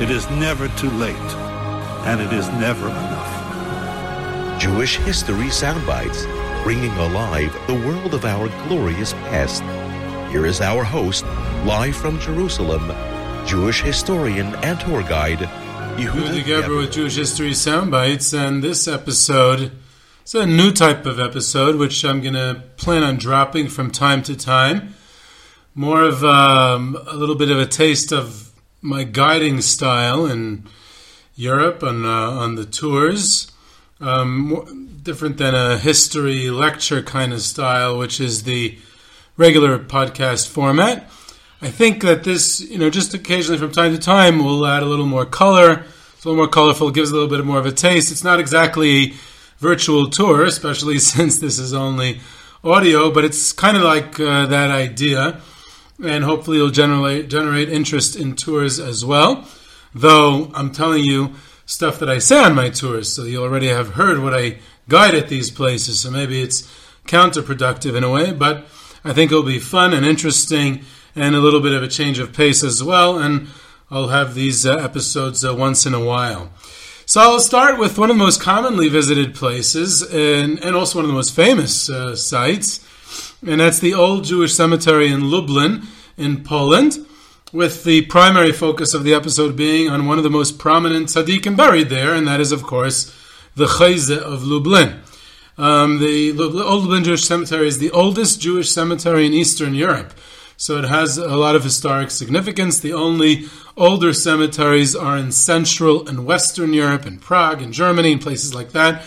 It is never too late. And it is never enough. Jewish History Soundbites, bringing alive the world of our glorious past. Here is our host, live from Jerusalem, Jewish historian and tour guide, Yehuda Geberer with Jewish History Soundbites, and this episode is a new type of episode which I'm going to plan on dropping from time to time. More of um, a little bit of a taste of my guiding style in Europe on uh, on the tours. Um, different than a history lecture kind of style, which is the regular podcast format. I think that this, you know, just occasionally from time to time, will add a little more color. It's a little more colorful, gives a little bit more of a taste. It's not exactly a virtual tour, especially since this is only audio, but it's kind of like uh, that idea, and hopefully it'll generate generate interest in tours as well. Though I'm telling you stuff that I say on my tours, so you already have heard what I guide at these places, so maybe it's counterproductive in a way, but I think it'll be fun and interesting and a little bit of a change of pace as well. And I'll have these uh, episodes uh, once in a while. So I'll start with one of the most commonly visited places and, and also one of the most famous uh, sites, and that's the old Jewish cemetery in Lublin in Poland, with the primary focus of the episode being on one of the most prominent tzaddikim buried there, and that is, of course, the Chayze of Lublin. Um, the Old Lublin Jewish Cemetery is the oldest Jewish cemetery in Eastern Europe. So it has a lot of historic significance. The only older cemeteries are in Central and Western Europe, in Prague, in Germany, and places like that.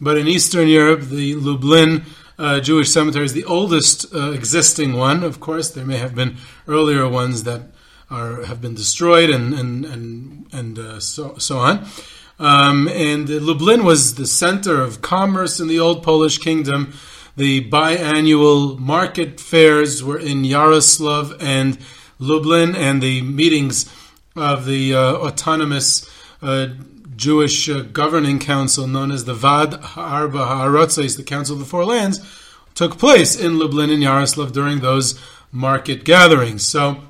But in Eastern Europe, the Lublin uh, Jewish cemetery is the oldest uh, existing one. Of course, there may have been earlier ones that are have been destroyed and and and and uh, so so on. Um, and Lublin was the center of commerce in the old Polish kingdom. The biannual market fairs were in Yaroslav and Lublin, and the meetings of the uh, autonomous uh, Jewish uh, governing council, known as the Vad Arba Haarotzos, the Council of the Four Lands, took place in Lublin and Yaroslav during those market gatherings. So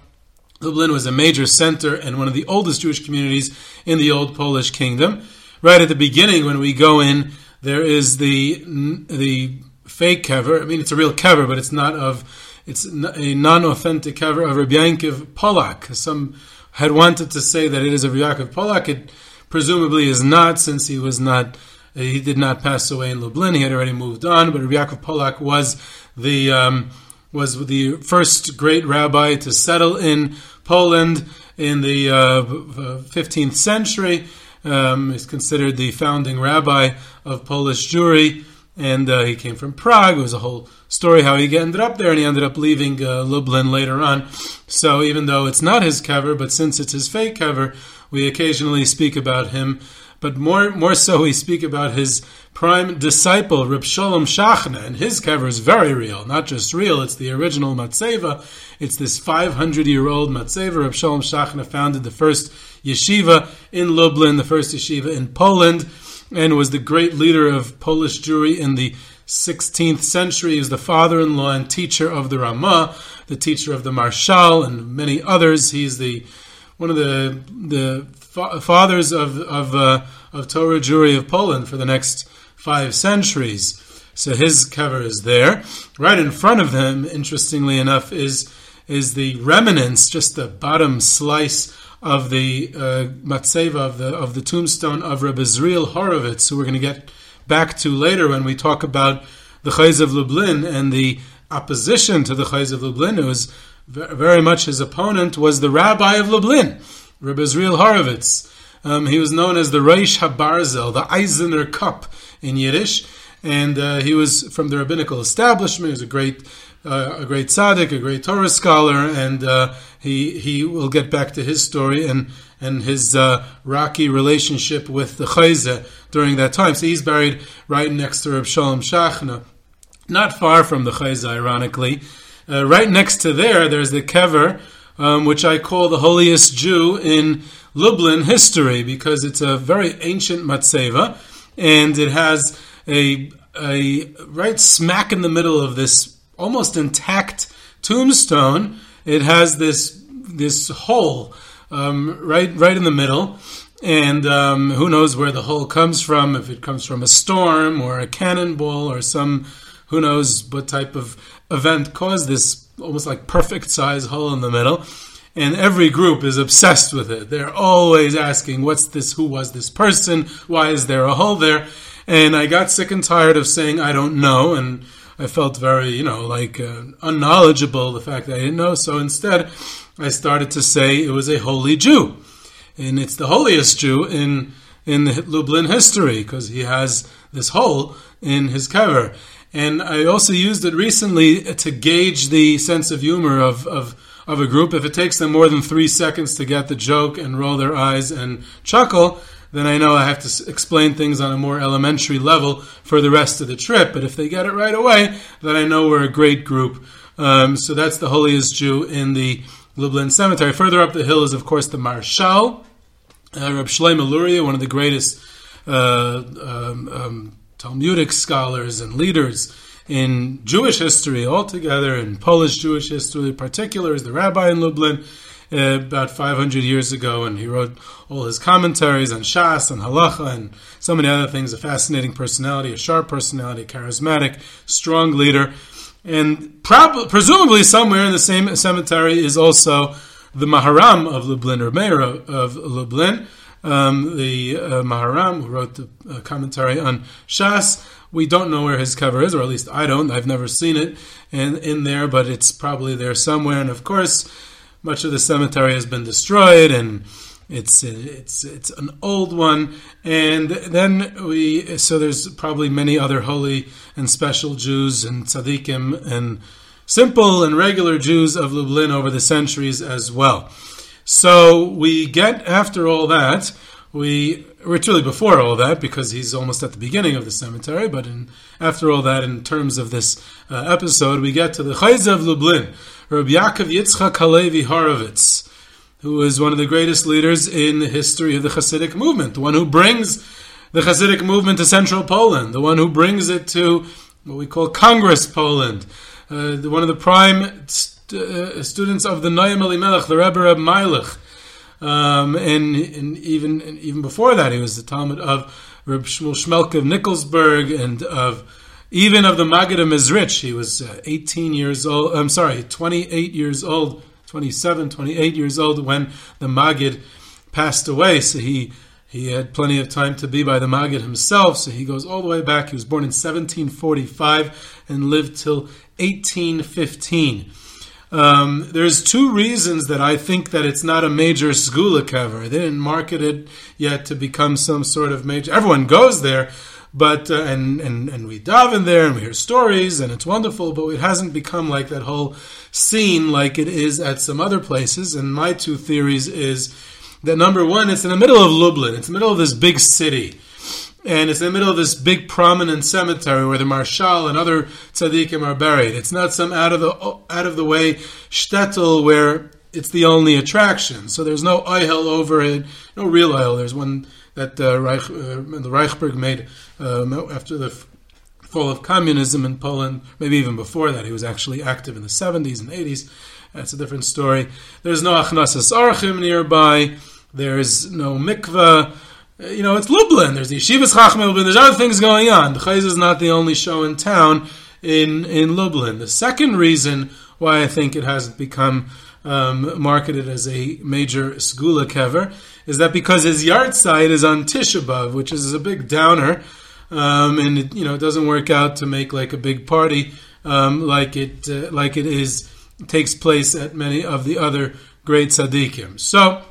Lublin was a major center and one of the oldest Jewish communities in the old Polish kingdom. Right at the beginning, when we go in, there is the the fake kever. I mean, it's a real kever, but it's not of. It's a non-authentic kever of Rabbi Yankiv Polak. Some had wanted to say that it is of Yaakov Polak. It presumably is not, since he was not. He did not pass away in Lublin. He had already moved on. But Rabbi Yaakov Polak was the um, was the first great rabbi to settle in Poland in the uh, 15th century. Um, he's considered the founding rabbi of Polish Jewry and uh, he came from Prague. It was a whole story how he ended up there, and he ended up leaving uh, Lublin later on. So even though it's not his kever, but since it's his fake kever, we occasionally speak about him. But more, more so, we speak about his prime disciple, Reb Sholem Shachna, and his kever is very real, not just real. It's the original Matseva. It's this 500-year-old Matseva. Reb Sholem Shachna founded the first yeshiva in Lublin, the first yeshiva in Poland and was the great leader of Polish Jewry in the 16th century. He was the father-in-law and teacher of the Ramah, the teacher of the Maharshal, and many others. He's the one of the the fa- fathers of of, uh, of Torah Jewry of Poland for the next five centuries. So his kever is there. Right in front of him, interestingly enough, is is the remnants, just the bottom slice of the uh, matzeva of the of the tombstone of Reb Azriel Horovitz, who we're going to get back to later when we talk about the Chayz of Lublin and the opposition to the Chayz of Lublin, very much his opponent, was the Rabbi of Lublin, Reb Azriel Horovitz. Um, he was known as the Reish Habarzel, the Eisener Cup in Yiddish, and uh, he was from the rabbinical establishment. He was a great, uh, a great tzaddik, a great Torah scholar, and uh, he he will get back to his story and and his uh, rocky relationship with the Chayze during that time. So he's buried right next to Reb Shalom Shachna, not far from the Chayze, ironically. Uh, right next to there, there's the Kever, um, which I call the holiest Jew in Lublin history because it's a very ancient matzeva and it has a, a right smack in the middle of this almost intact tombstone. It has this this hole um, right right in the middle, and um, who knows where the hole comes from? If it comes from a storm or a cannonball or some who knows what type of event caused this almost like perfect size hole in the middle and every group is obsessed with it. They're always asking, what's this? Who was this person? Why is there a hole there? And I got sick and tired of saying, I don't know. And I felt very, you know, like uh, unknowledgeable, the fact that I didn't know. So instead, I started to say it was a holy Jew. And it's the holiest Jew in, in the Lublin history because he has this hole in his kever. And I also used it recently to gauge the sense of humor of, of of a group. If it takes them more than three seconds to get the joke and roll their eyes and chuckle, then I know I have to explain things on a more elementary level for the rest of the trip. But if they get it right away, then I know we're a great group. Um, so that's the holiest Jew in the Lublin Cemetery. Further up the hill is, of course, the Maharshal, uh, Reb Shlomo Luria, one of the greatest uh, um, um, Talmudic scholars and leaders in Jewish history altogether, in Polish Jewish history in particular, is the rabbi in Lublin uh, about 500 years ago, and he wrote all his commentaries on Shas and Halacha and so many other things. A fascinating personality, a sharp personality, charismatic, strong leader. And prob- presumably somewhere in the same cemetery is also the Maharam of Lublin, or Meir of Lublin, um, the uh, Maharam, who wrote the uh, commentary on Shas. We don't know where his kever is, or at least I don't. I've never seen it in, in there, but it's probably there somewhere. And of course, much of the cemetery has been destroyed, and it's it's it's an old one. And then we so there's probably many other holy and special Jews and tzaddikim and simple and regular Jews of Lublin over the centuries as well. So we get after all that we it's really before all that because he's almost at the beginning of the cemetery. But in, after all that, in terms of this uh, episode, we get to the Chayz of Lublin, Rabbi Yaakov Yitzchak Halevi Horovitz, who is one of the greatest leaders in the history of the Hasidic movement, the one who brings the Hasidic movement to central Poland, the one who brings it to what we call Congress Poland, uh, one of the prime st- uh, students of the Noam Elimelech, the Rebbe Reb Meilich. Um, and, and, even and even before that, he was the Talmid of Reb Shmuel Shmelk of Nikolsburg and of even of the Maggid of Mezrich. He was uh, 18 years old. I'm sorry, 28 years old, 27, 28 years old when the Maggid passed away. So he he had plenty of time to be by the Maggid himself. So he goes all the way back. He was born in 1745 and lived till 1815. Um, there's two reasons that I think that it's not a major segula kever. They didn't market it yet to become some sort of major. Everyone goes there, but uh, and and and we daven there and we hear stories and it's wonderful, but it hasn't become like that whole scene like it is at some other places. And my two theories is that number one, it's in the middle of Lublin. It's in the middle of this big city and it's in the middle of this big prominent cemetery where the Maharshal and other tzaddikim are buried. It's not some out of the out of the way shtetl where it's the only attraction. So there's no oihel over it, no real oihel. There's one that uh, Reich, uh, the Reichberg made um, after the fall of communism in Poland, maybe even before that. He was actually active in the 70s and 80s. That's a different story. There's no achnasas archim nearby. There's no mikveh you know, it's Lublin. There's the Yeshivas Lublin. There's other things going on. The Chayz is not the only show in town in, in Lublin. The second reason why I think it hasn't become um, marketed as a major Segula Kever, is that because his yahrzeit is on Tisha B'Av, which is a big downer, um, and it, you know it doesn't work out to make like a big party um, like it uh, like it is takes place at many of the other great tzaddikim. So,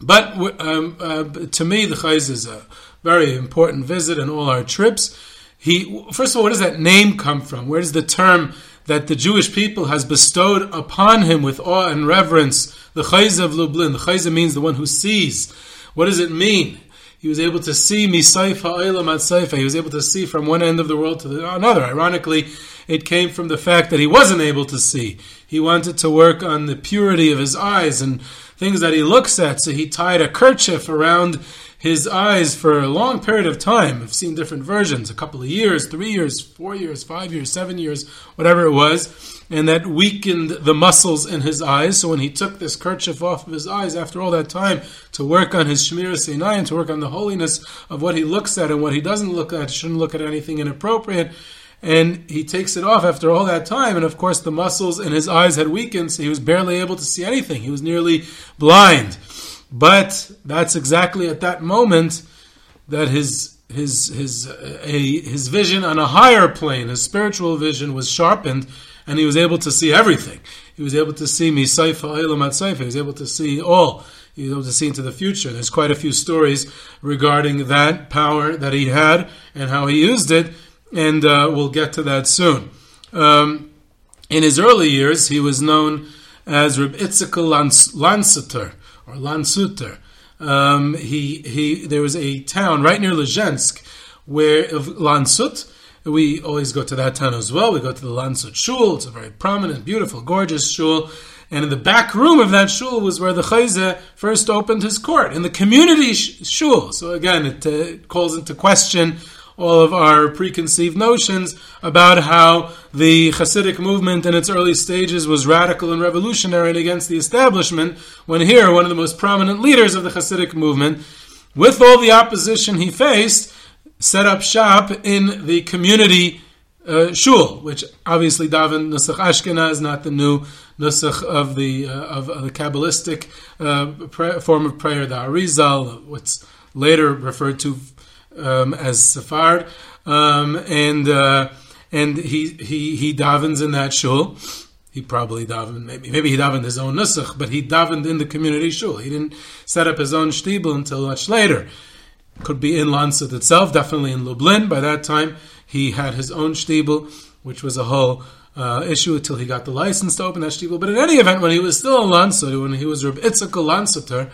but um, uh, to me, the Chayz is a very important visit in all our trips. He first of all, where does that name come from? Where does the term that the Jewish people has bestowed upon him with awe and reverence, the Chayz of Lublin? The Chayz means the one who sees. What does it mean? He was able to see misayfa oilam at saifa. He was able to see from one end of the world to the, another. Ironically, it came from the fact that he wasn't able to see. He wanted to work on the purity of his eyes and things that he looks at. So he tied a kerchief around his eyes for a long period of time. I've seen different versions, a couple of years, three years, four years, five years, seven years, whatever it was. And that weakened the muscles in his eyes. So when he took this kerchief off of his eyes after all that time to work on his Shmiras Einayim and to work on the holiness of what he looks at and what he doesn't look at, shouldn't look at anything inappropriate. And he takes it off after all that time. And of course, the muscles in his eyes had weakened, so he was barely able to see anything. He was nearly blind. But that's exactly at that moment that his his his uh, a, his vision on a higher plane, his spiritual vision, was sharpened, and he was able to see everything. He was able to see misaifa ilam at He was able to see all. He was able to see into the future. There's quite a few stories regarding that power that he had and how he used it, and uh, we'll get to that soon. Um, in his early years, he was known as Reb Itzakel Lanseter or Lansuter. Um, he, he, there was a town right near Lezhensk where of Lansut. We always go to that town as well. We go to the Lansut Shul. It's a very prominent, beautiful, gorgeous shul. And in the back room of that shul was where the Chayze first opened his court, in the community sh- shul. So again, it uh, calls into question all of our preconceived notions about how the Hasidic movement in its early stages was radical and revolutionary and against the establishment, when here, one of the most prominent leaders of the Hasidic movement, with all the opposition he faced, set up shop in the community uh, shul, which obviously Davin Nusach Ashkenaz is not the new Nusach of the uh, of, of, the Kabbalistic uh, form of prayer, the Arizal, what's later referred to um, as Sephard, um, and uh, and he he he davens in that shul. He probably davened, maybe maybe he davened his own nusach, but he davened in the community shul. He didn't set up his own shtibel until much later. Could be in Lansut itself, definitely in Lublin. By that time, he had his own shtibel, which was a whole uh, issue until he got the license to open that shtibel. But in any event, when he was still in Lansut, when he was Reb Itzakel Lansuter,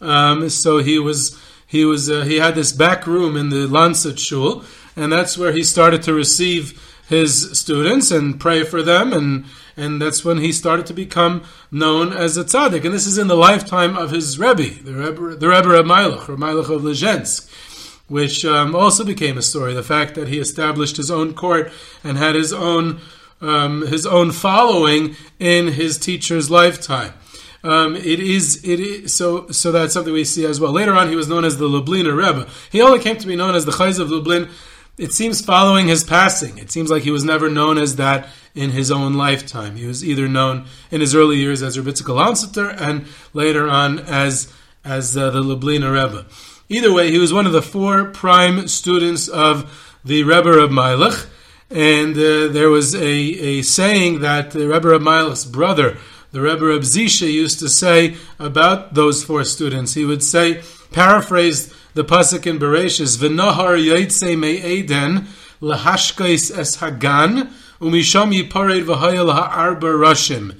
um, so he was he was uh, he had this back room in the Lansut Shul, and that's where he started to receive his students and pray for them, and and that's when he started to become known as a tzaddik. And this is in the lifetime of his rebbe, the rebbe, the rebbe of Mailach, or of Lezhensk, which um, also became a story. The fact that he established his own court and had his own um, his own following in his teacher's lifetime. Um, it is it is so so that's something we see as well. Later on, he was known as the Lubliner Rebbe. He only came to be known as the Chayz of Lublin. It seems following his passing. It seems like he was never known as that in his own lifetime. He was either known in his early years as Rebitzik Lanseter and later on as as uh, the Lubliner Rebbe. Either way, he was one of the four prime students of the Rebbe of Mailach, and uh, there was a, a saying that the Rebbe of Mailach's brother the Rebbe Reb Zisha used to say about those four students. He would say, paraphrase the pasuk in Bereshis, "V'nahar yaitse me'eden lahashkais es hagan umisham yipared v'hayel ha'arba rashim."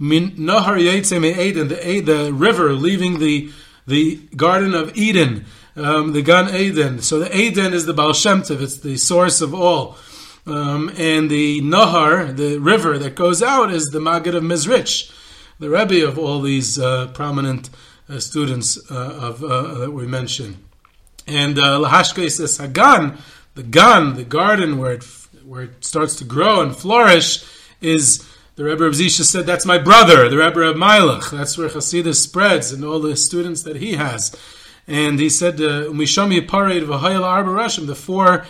Nahar yaitse me'eden, the the river leaving the the Garden of Eden, um, the Gan Eden. So the Eden is the Baal Shem Tov, it's the source of all. Um, and the Nahar, the river that goes out, is the Maggid of Mezrich, the Rebbe of all these uh, prominent uh, students uh, of uh, that we mentioned. And uh, Lahashke says Hagan, the Gan, the garden where it where it starts to grow and flourish, is the Rebbe of Zisha said that's my brother, the Rebbe of Mailach. That's where Hasidus spreads and all the students that he has. And he said, "Umishami pared v'hayel arba rashim." The four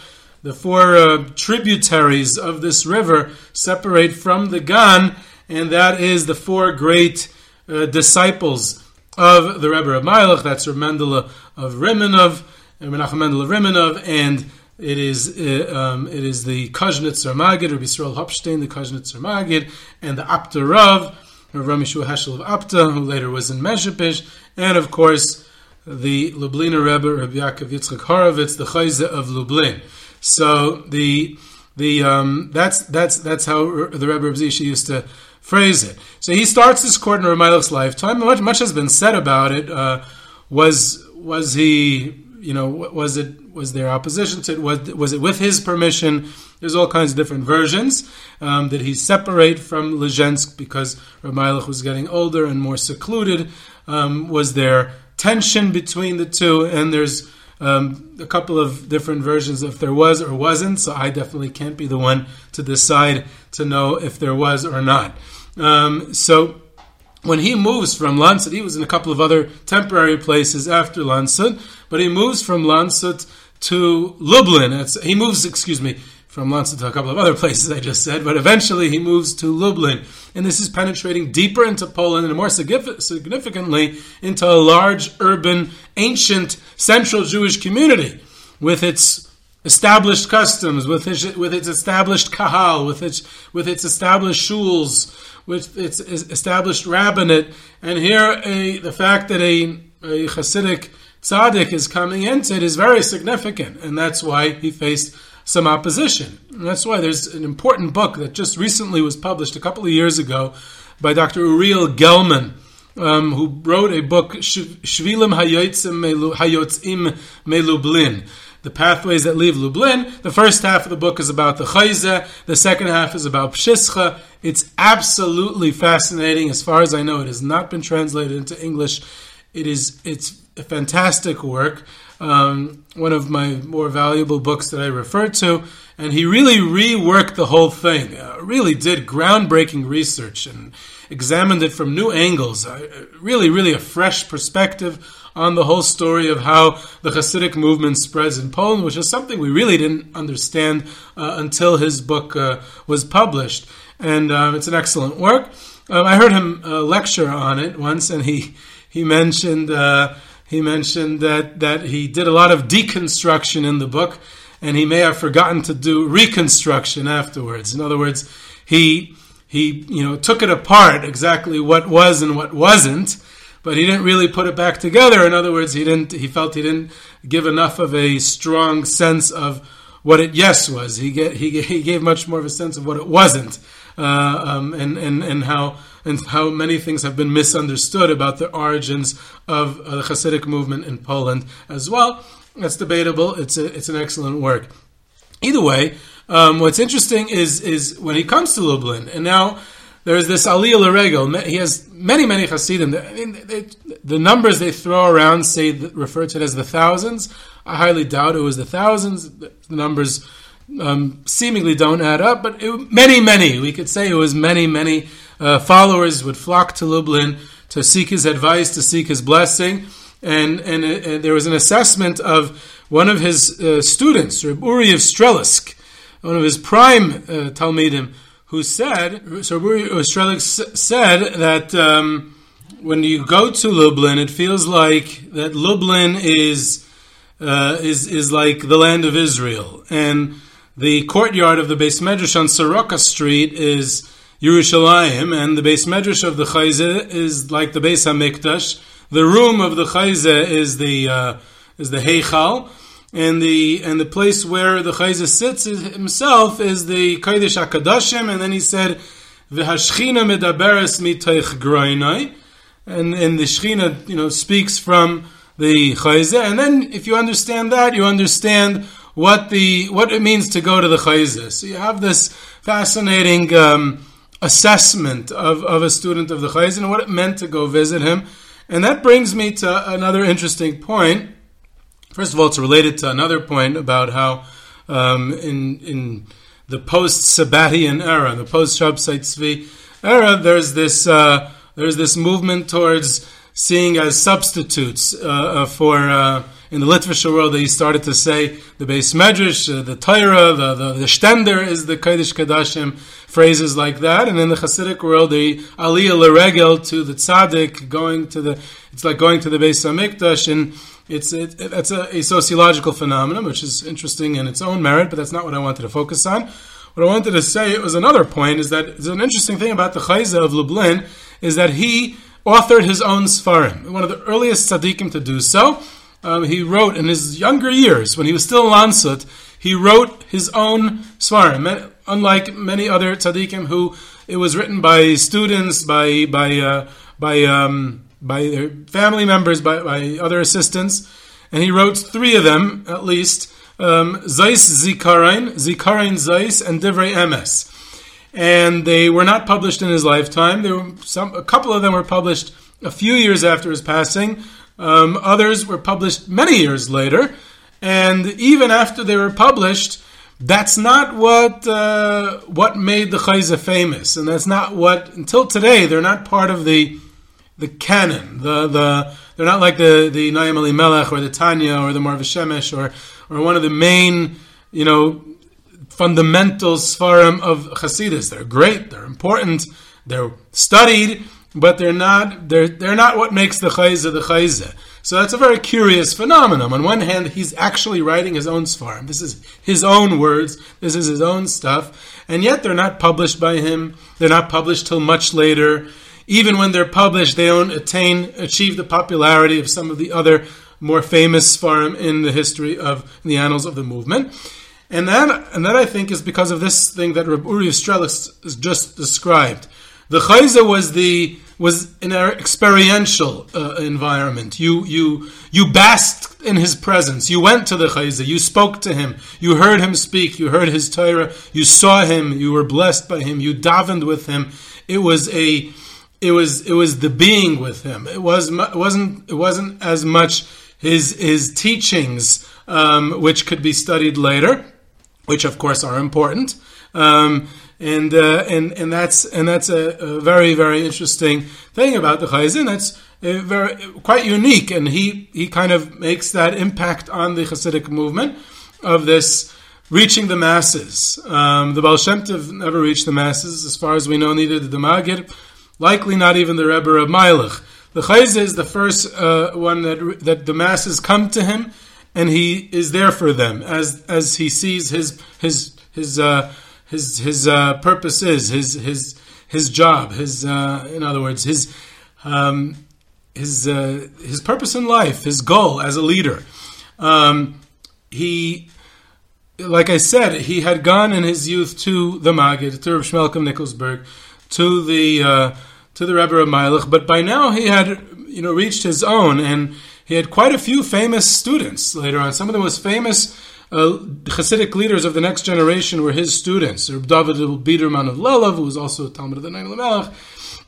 the four uh, tributaries of this river separate from the Gan, and that is the four great uh, disciples of the Rebbe of Meilach. That's Reb of Rimenov, Menachem Mendele of Rimenov, and it is uh, um, it is the Kajnitzer Magid, Rabbi Yisrael Hopstein, the Kajnitzer Magid, and the Apta Rav, Rabbi Shua Heschel of Apta, who later was in Mezhepish, and of course the Lubliner Rebbe, Rabbi Yaakov Yitzchak Horovitz, the Chayze of Lublin. So the the um, that's that's that's how the Rebbe Rabbi used to phrase it. So he starts this court in Ramelech's lifetime. Much, much has been said about it. Uh, was was he, you know, was it was there opposition to it? Was, was it with his permission? There's all kinds of different versions. Um, he separate from Lezhensk because Ramelech was getting older and more secluded? Um, was there tension between the two? And there's um, a couple of different versions if there was or wasn't. So I definitely can't be the one to decide to know if there was or not. Um, so when he moves from Landshut, he was in a couple of other temporary places after Landshut, but he moves from Landshut to Lublin. It's, he moves, excuse me, from Landshut to a couple of other places I just said, but eventually he moves to Lublin. And this is penetrating deeper into Poland and more significantly into a large urban, ancient, central Jewish community with its established customs, with its, with its established kahal, with its, with its established shuls, with its established rabbinate, and here a, the fact that a, a Hasidic tzaddik is coming into it is very significant, and that's why he faced some opposition. And that's why there's an important book that just recently was published a couple of years ago by Dr. Uriel Gellman, um, who wrote a book, Shvilim Hayotzim Melublin the pathways that leave Lublin. The first half of the book is about the Chayze, the second half is about Pshischa. It's absolutely fascinating. As far as I know, it has not been translated into English. It is it's a fantastic work. Um, one of my more valuable books that I refer to, and he really reworked the whole thing. Uh, really did groundbreaking research and examined it from new angles. Uh, really, really a fresh perspective on the whole story of how the Hasidic movement spreads in Poland, which is something we really didn't understand uh, until his book uh, was published. And um, it's an excellent work. Um, I heard him uh, lecture on it once, and he he mentioned uh, he mentioned that that he did a lot of deconstruction in the book, and he may have forgotten to do reconstruction afterwards. In other words, he he you know took it apart exactly what was and what wasn't but he didn't really put it back together. In other words, he didn't. He felt he didn't give enough of a strong sense of what it yes was. He get, he he gave much more of a sense of what it wasn't, uh, um, and and and how and how many things have been misunderstood about the origins of uh, the Hasidic movement in Poland as well. That's debatable. It's a, it's an excellent work. Either way, um, what's interesting is is when he comes to Lublin, and now there is this Aliyah Laregel. He has many, many Hasidim. I mean, they, the numbers they throw around say refer to it as the thousands. I highly doubt it was the thousands. The numbers um, seemingly don't add up, but it, many, many. We could say it was many, many uh, followers would flock to Lublin to seek his advice, to seek his blessing. And, and, and there was an assessment of one of his uh, students, Reb Uri of Strelisk, one of his prime uh, Talmidim, who said, so Strelick said that um, when you go to Lublin, it feels like that Lublin is, uh, is, is like the land of Israel. And the courtyard of the Beis Medrash on Szeroka Street is Yerushalayim, and the Beis Medrash of the Chayze is like the Beis HaMikdash. The room of the Chayze is the, uh, is the Heichal and the and the place where the Chayza sits himself is the Kodesh Akadashim, and then he said, "V'hashchina medaberes mitoich groinai," and and the Shechina, you know, speaks from the Chayza, and then if you understand that, you understand what the what it means to go to the Chayza. So you have this fascinating um, assessment of, of a student of the Chayza and what it meant to go visit him, and that brings me to another interesting point. First of all, it's related to another point about how um, in in the post Sabbatian era, the post Shabtai Tzvi era, there's this uh, there's this movement towards seeing as substitutes uh, uh for uh, in the Litvish world. They started to say the beis medrash, uh, the Torah, the, the the stender is the Kodesh Kadashim, phrases like that. And in the Hasidic world, the Aliyah Leregel to the Tzaddik, going to the it's like going to the beis Hamikdash and it's it, it, that's a, a, sociological phenomenon, which is interesting in its own merit, but that's not what I wanted to focus on. What I wanted to say it was another point is that it's an interesting thing about the Chayza of Lublin is that he authored his own Sfarim. One of the earliest tzaddikim to do so. Um, he wrote in his younger years, when he was still Lansut, he wrote his own Sfarim. Unlike many other tzaddikim who it was written by students, by by uh, by um, by their family members, by, by other assistants, and he wrote three of them at least: um, Zeis Zikarain, Zikarin Zeis, and Divrei Emes. And they were not published in his lifetime. There were some, a couple of them were published a few years after his passing. Um, others were published many years later, and even after they were published, that's not what uh, what made the Chayza famous, and that's not what until today they're not part of the the canon. The the they're not like the the Naim Melech or the Tanya or the Maor VaShemesh or or one of the main you know fundamental sfarim of Hasidus. They're great. They're important. They're studied, but they're not they're they're not what makes the chayza the chayza. So that's a very curious phenomenon. On one hand, he's actually writing his own sfarim. This is his own words. This is his own stuff, and yet they're not published by him. They're not published till much later even when they're published, they don't attain, achieve the popularity of some of the other more famous Sfarim in the history of the annals of the movement. And that, and that I think is because of this thing that Reb Uri Strelich has just described. The Chayza was the was an experiential uh, environment. You you you basked in his presence. You went to the Chayza. You spoke to him. You heard him speak. You heard his Torah. You saw him. You were blessed by him. You davened with him. It was a it was it was the being with him. It was it wasn't it wasn't as much his his teachings, um, which could be studied later, which of course are important. Um, and uh, and and that's and that's a, a, very very interesting thing about the Chayzin. That's very quite unique, and he he kind of makes that impact on the Hasidic movement of this reaching the masses. Um, the Baal Shem Tov never reached the masses, as far as we know. Neither did the Magid. Likely not even the Rebbe of Meilich. The Chayz is the first uh, one that that the masses come to him, and he is there for them as as he sees his his his uh, his his uh, purpose is his his his job. His uh, in other words, his um, his uh, his purpose in life, his goal as a leader. Um, he like I said, he had gone in his youth to the Magid, to Rav Shmelkim Nikolsburg, to the uh, to the Rebbe of Meilich, but by now he had you know reached his own, and he had quite a few famous students later on. Some of the most famous uh, Hasidic leaders of the next generation were his students. Reb David Biderman of Lelov, who was also a Talmid of the Naim Melech,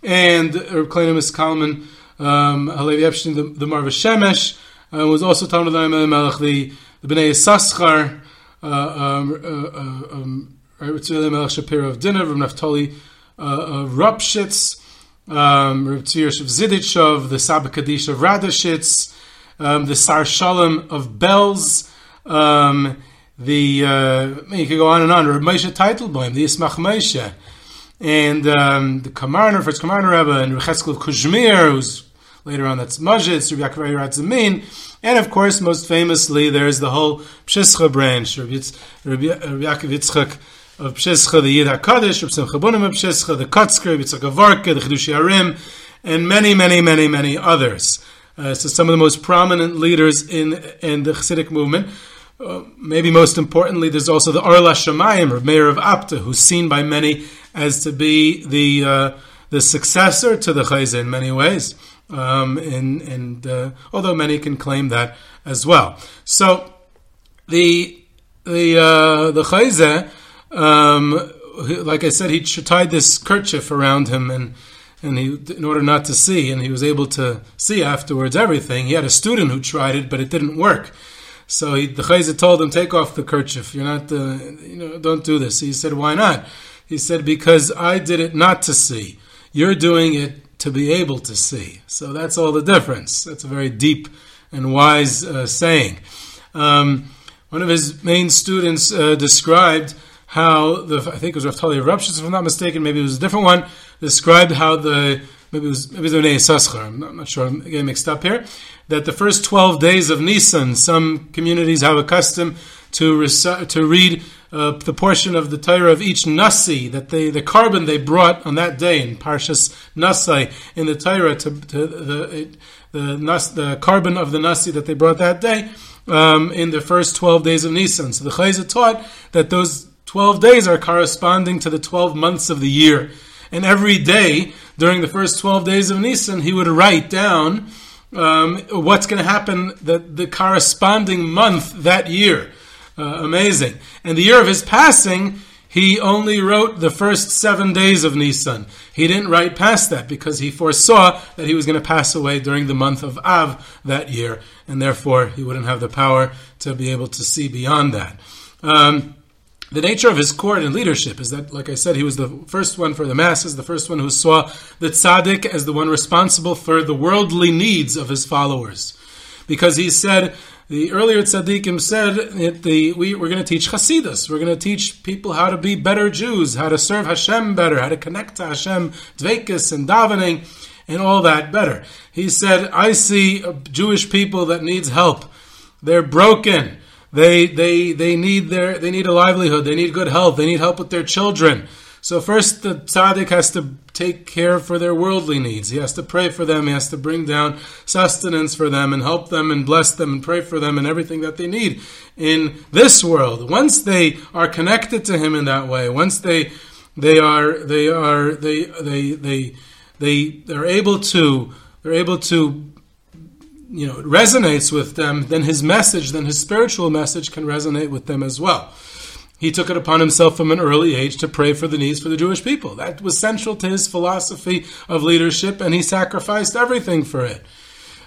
and Reb Kalonymus Kalman, um, Halevi Epstein, the, the Maor VaShemesh, uh, was also Talmid of the Naim Melech, the, the Bnei Saschar, uh, um, uh, uh um, Shapiro of Dinner, Reb Naftali uh, of Rupshitz, um, Reb Zidichov, the Saba Kaddish of Radishitz, um, the Sar Shalom of Belz, um, the uh, you could go on and on. Reb Moshe Teitelbaum, the Ismach Moshe, and um, the Kamarner, first Kamarner Rebbe, and Recheskel of Kuzmir, who's later on that's Majid, Reb Yaakov Radzamin, and of course, most famously, there's the whole Pshischa branch, Reb, Yitz, Reb, Yaakov Yitzchak of Pshischa, the Yid HaKadosh, Reb Simcha Bunim of Pshischa, the Kotzker, Yitzchak Avarka, the Chidushi Arim, and many, many, many, many others. Uh, so some of the most prominent leaders in, in the Chassidic movement. Maybe most importantly, there's also the Arla Shemayim, or Meir of Apta, who's seen by many as to be the uh, the successor to the Chayze in many ways. Um, and and uh, although many can claim that as well. So the the uh, the Chayze um, like I said, he tied this kerchief around him, and and he, in order not to see, and he was able to see afterwards everything. He had a student who tried it, but it didn't work. So he, the chayza told him, "Take off the kerchief. You're not, uh, you know, don't do this." He said, "Why not?" He said, "Because I did it not to see. You're doing it to be able to see. So that's all the difference. That's a very deep and wise uh, saying. Um, one of his main students uh, described how the I think it was Rav Tali Rapshitz, if I'm not mistaken, maybe it was a different one. Described how the maybe it was maybe it was Saschar. I'm I'm not sure. I'm getting mixed up here. That the first 12 days of Nisan, some communities have a custom to to read uh, the portion of the Torah of each nasi that they the korban they brought on that day in Parshas Nasai in the Torah to, to the the nas, the korban of the nasi that they brought that day um, in the first 12 days of Nisan. So the Chayza taught that those 12 days are corresponding to the 12 months of the year. And every day during the first 12 days of Nisan, he would write down um, what's going to happen that the corresponding month that year. Uh, amazing. And the year of his passing, he only wrote the first seven days of Nisan. He didn't write past that because he foresaw that he was going to pass away during the month of Av that year, and therefore he wouldn't have the power to be able to see beyond that. Um, the nature of his court and leadership is that, like I said, he was the first one for the masses, the first one who saw the tzaddik as the one responsible for the worldly needs of his followers. Because he said, the earlier tzaddikim said that the, we, we're going to teach Hasidus. We're going to teach people how to be better Jews, how to serve Hashem better, how to connect to Hashem, dvekis and davening, and all that better. He said, I see Jewish people that needs help. They're broken. They, they, they need their, they need a livelihood. They need good health. They need help with their children. So first, the tzaddik has to take care for their worldly needs. He has to pray for them. He has to bring down sustenance for them and help them and bless them and pray for them and everything that they need in this world. Once they are connected to him in that way, once they they are they are they they they they they're able to they're able to you know it resonates with them, then his message, then his spiritual message can resonate with them as well he took it upon himself from an early age to pray for the needs for the Jewish people. That was central to his philosophy of leadership, and he sacrificed everything for it.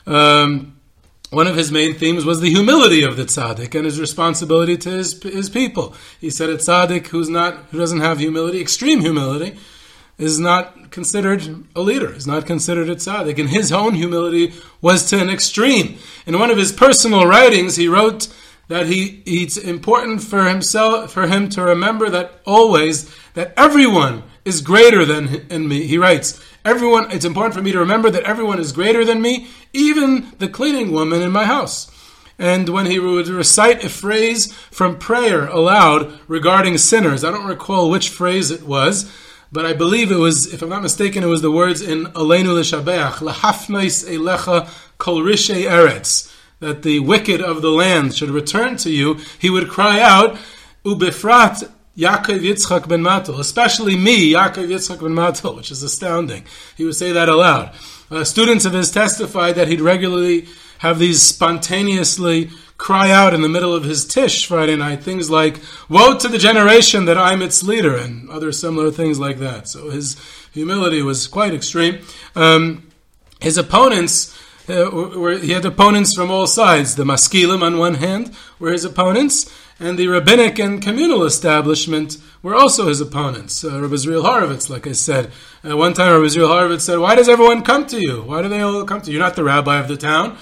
Um, one of his main themes was the humility of the tzaddik and his responsibility to his, his people. He said a tzaddik who's not, who doesn't have humility, extreme humility, is not considered a leader, is not considered a tzaddik. And his own humility was to an extreme. In one of his personal writings, he wrote that he it's important for himself for him to remember that always that everyone is greater than in me. He writes, everyone it's important for me to remember that everyone is greater than me, even the cleaning woman in my house. And when he would recite a phrase from prayer aloud regarding sinners, I don't recall which phrase it was, but I believe it was, if I'm not mistaken, it was the words in Aleinu l'shabeach, lahafnois elecha kol rishei eretz that the wicked of the land should return to you, he would cry out, Ubefrat Yaakov Yitzchak ben Matel, especially me, Yaakov Yitzchak ben Matel, which is astounding. He would say that aloud. Uh, students of his testified that he'd regularly have these spontaneously cry out in the middle of his tish Friday night, things like, Woe to the generation that I'm its leader, and other similar things like that. So his humility was quite extreme. Um, his opponents uh, he had opponents from all sides. The Maskilim on one hand were his opponents, and the rabbinic and communal establishment were also his opponents. Uh, Rabbi Azriel Horovitz, like I said, uh, one time Rabbi Azriel Horovitz said, "Why does everyone come to you? Why do they all come to you? You're not the rabbi of the town.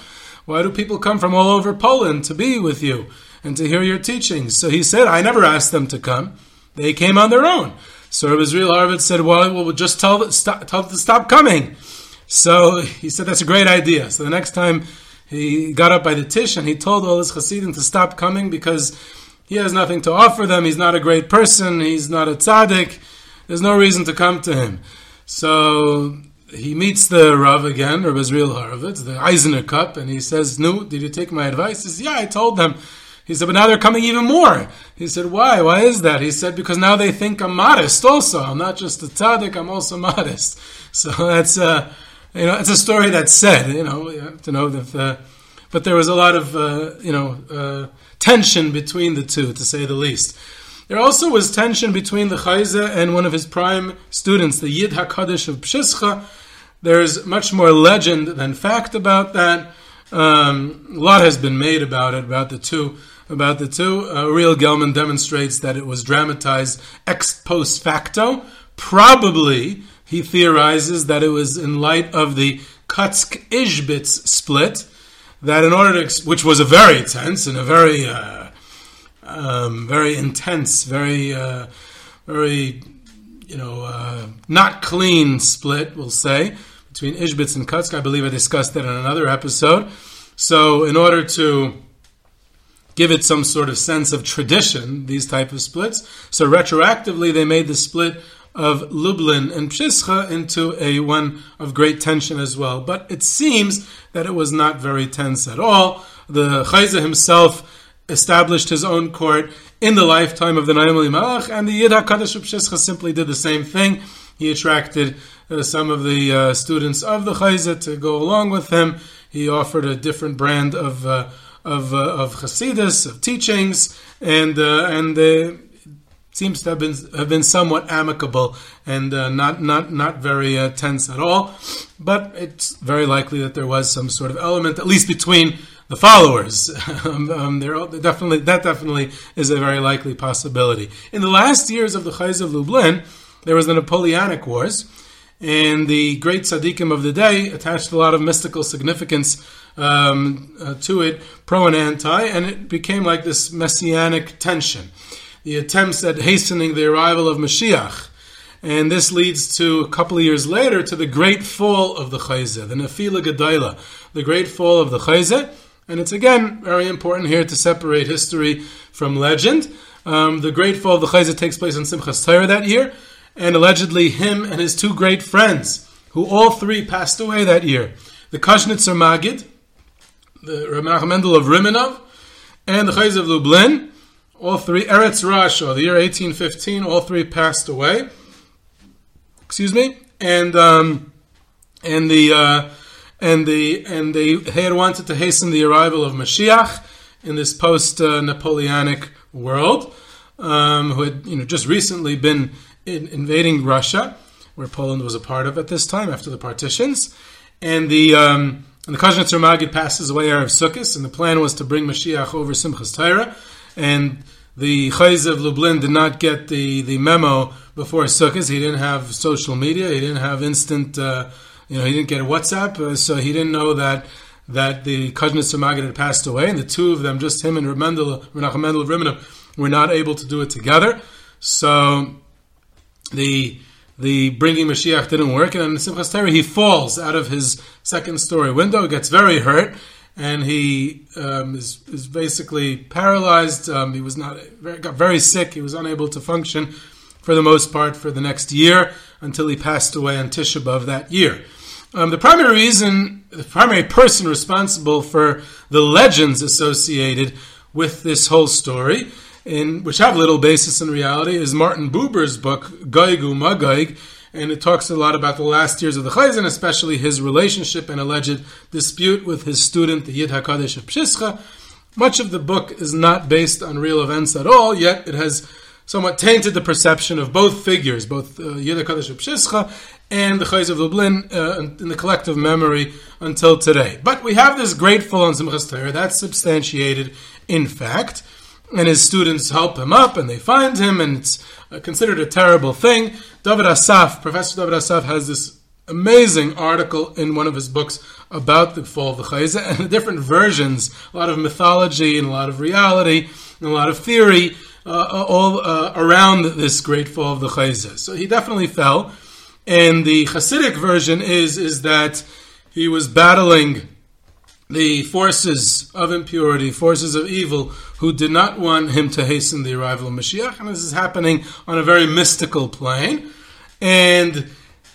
Why do people come from all over Poland to be with you and to hear your teachings?" So he said, "I never asked them to come; they came on their own." So Rabbi Azriel Horovitz said, "Well, we'll just tell, stop, tell them to stop coming." So he said that's a great idea. So the next time he got up by the tish and he told all his chassidim to stop coming because he has nothing to offer them. He's not a great person. He's not a tzaddik. There's no reason to come to him. So he meets the Rav again, Rav Azriel Horovitz, the Eisner cup, and he says, No, did you take my advice? He says, Yeah, I told them. He said, but now they're coming even more. He said, why? Why is that? He said, because now they think I'm modest also. I'm not just a tzaddik, I'm also modest. So that's, uh, you know, it's a story that's said. You know, you to know that. Uh, but there was a lot of uh, you know uh, tension between the two, to say the least. There also was tension between the Chayze and one of his prime students, the Yid Hakadosh of Pshischa. There's much more legend than fact about that. Um, a lot has been made about it, about the two. About the two, uh, Uriel Gellman demonstrates that it was dramatized ex post facto, probably he theorizes that it was in light of the Kutsk Ishbitz split that in order to, which was a very tense and a very, uh, um, very intense, very, uh, very, you know, uh, not clean split, we'll say, between Ishbitz and Kutsk. I believe I discussed that in another episode. So, in order to give it some sort of sense of tradition, these type of splits, so retroactively they made the split of Lublin and Pshischa into a one of great tension as well. But it seems that it was not very tense at all. The Chayza himself established his own court in the lifetime of the Naim Malach, and the Yid HaKadosh of Pshischa simply did the same thing. He attracted some of the uh, students of the Chayza to go along with him. He offered a different brand of uh, of, uh, of Hasidus, of teachings, and uh, and seems to have been have been somewhat amicable and uh, not not not very uh, tense at all. But it's very likely that there was some sort of element, at least between the followers. um, um, there definitely that definitely is a very likely possibility. In the last years of the Chayz of Lublin, there was the Napoleonic Wars, and the great tzaddikim of the day attached a lot of mystical significance um, uh, to it, pro and anti, and it became like this messianic tension the attempts at hastening the arrival of Mashiach. And this leads to a couple of years later to the great fall of the Chayzeh, the Nefila Gedaila, the great fall of the Chayzeh. And it's again very important here to separate history from legend. Um, the great fall of the Chayzeh takes place in Simchas Torah that year, and allegedly him and his two great friends, who all three passed away that year, the Kashnitzer Magid, the Rav Mendel of Rimanov, and the Chayzeh of Lublin, all three, Eretz Rasha, the year 1815, all three passed away. Excuse me, and um, and the uh, and the and they had wanted to hasten the arrival of Mashiach in this post-Napoleonic world, um, who had you know just recently been in, invading Russia, where Poland was a part of at this time after the partitions, and the um, and the Kazhnitzer Magid passes away Erev Sukkot, and the plan was to bring Mashiach over Simchas Torah and the Chayz of Lublin did not get the, the memo before Sukkot. He didn't have social media. He didn't have instant, uh, you know, he didn't get a WhatsApp, uh, so he didn't know that that the Kajnitz Magid had passed away, and the two of them, just him and Menachem Mendel Rimanov, were not able to do it together. So the the bringing Mashiach didn't work, and in Simchas Torah he falls out of his second story window, gets very hurt, and he um, is, is, basically paralyzed. Um, he was not got very sick. He was unable to function for the most part for the next year until he passed away on Tisha B'av that year. Um, the primary reason, the primary person responsible for the legends associated with this whole story, in which have little basis in reality, is Martin Buber's book Gog u'Magog and it talks a lot about the last years of the Chayzin, especially his relationship and alleged dispute with his student, the Yid HaKadosh of Pshischa. Much of the book is not based on real events at all, yet it has somewhat tainted the perception of both figures, both uh, Yid HaKadosh of Pshischa and the Chayz of Lublin uh, in the collective memory until today. But we have this great full on Simchas that's substantiated in fact, and his students help him up and they find him, and it's uh, considered a terrible thing. David Assaf, Professor David Assaf, has this amazing article in one of his books about the fall of the Chayza and the different versions, a lot of mythology and a lot of reality and a lot of theory, uh, all uh, around this great fall of the Chayza. So he definitely fell. And the Hasidic version is, is that he was battling the forces of impurity, forces of evil, who did not want him to hasten the arrival of Mashiach. And this is happening on a very mystical plane. And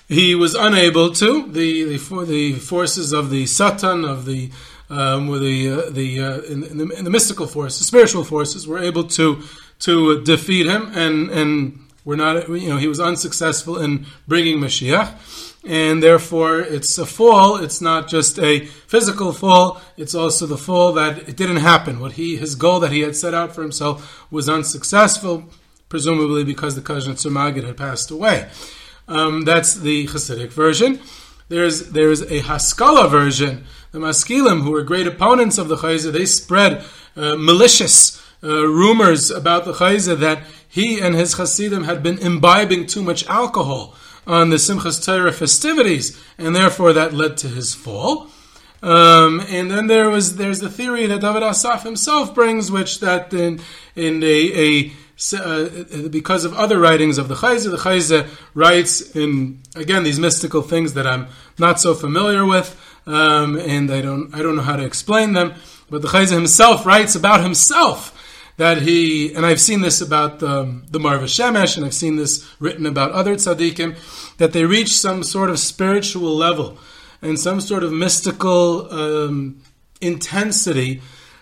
he was unable to. The, the, for, the forces of the Satan, of the um, the uh, the, uh, in, in, the, in the mystical forces, the spiritual forces, were able to to defeat him, and and were not. You know, he was unsuccessful in bringing Mashiach and therefore it's a fall. It's not just a physical fall; it's also the fall that it didn't happen. What he, his goal that he had set out for himself, was unsuccessful, presumably because the Kajnat Magid had passed away. Um, that's the Hasidic version. There's there's a Haskalah version. The Maskilim, who were great opponents of the Chayza, they spread uh, malicious uh, rumors about the Chayza that he and his Hasidim had been imbibing too much alcohol on the Simchas Torah festivities, and therefore that led to his fall. Um, and then there was there's the theory that David Assaf himself brings, which that in in a, a uh, because of other writings of the Chayze, the Chayze writes in again these mystical things that I'm not so familiar with, um, and I don't I don't know how to explain them. But the Chayze himself writes about himself that he, and I've seen this about um, the Maor VaShemesh, and I've seen this written about other tzaddikim, that they reach some sort of spiritual level and some sort of mystical um, intensity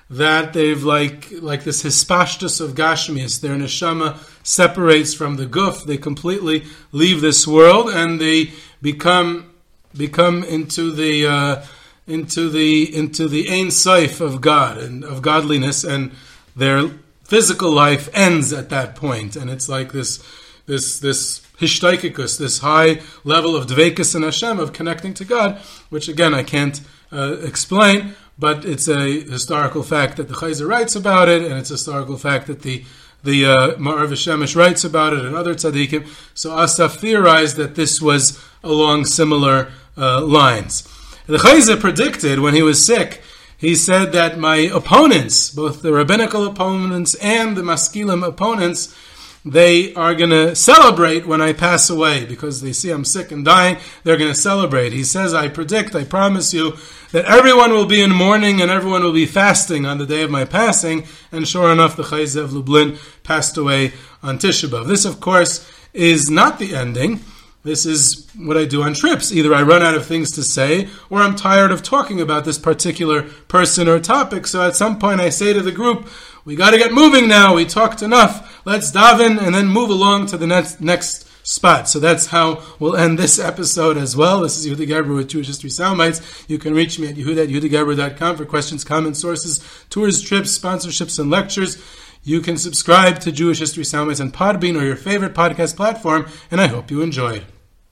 that they've like like this hispashtus of gashmias. Their neshama separates from the guf. They completely leave this world and they become become into the uh, into the into the Ein Sof of God and of godliness, and their physical life ends at that. And it's like this this this hishtaikakus, this high level of dvekus and Hashem of connecting to God, which again I can't uh, explain but it's a historical fact that the Chayzer writes about it, and it's a historical fact that the the uh, Ma'ar Shemesh writes about it, and other tzaddikim. So Assaf theorized that this was along similar uh, lines. The Chayzer predicted when he was sick. He said that my opponents, both the rabbinical opponents and the maskilim opponents, they are going to celebrate when I pass away because they see I'm sick and dying. They're going to celebrate. He says, I predict, I promise you, that everyone will be in mourning and everyone will be fasting on the day of my passing. And sure enough, the Chayze of Lublin passed away on Tisha B'Av. This, of course, is not the ending. This is what I do on trips. Either I run out of things to say, or I'm tired of talking about this particular person or topic. So at some point I say to the group, we got to get moving now. We talked enough. Let's daven and then move along to the next next spot. So that's how we'll end this episode as well. This is Yehuda Geberer with Jewish History Soundbites. You can reach me at yehuda at yehudageberer.com for questions, comments, sources, tours, trips, sponsorships, and lectures. You can subscribe to Jewish History Soundbites on Podbean or your favorite podcast platform, and I hope you enjoyed.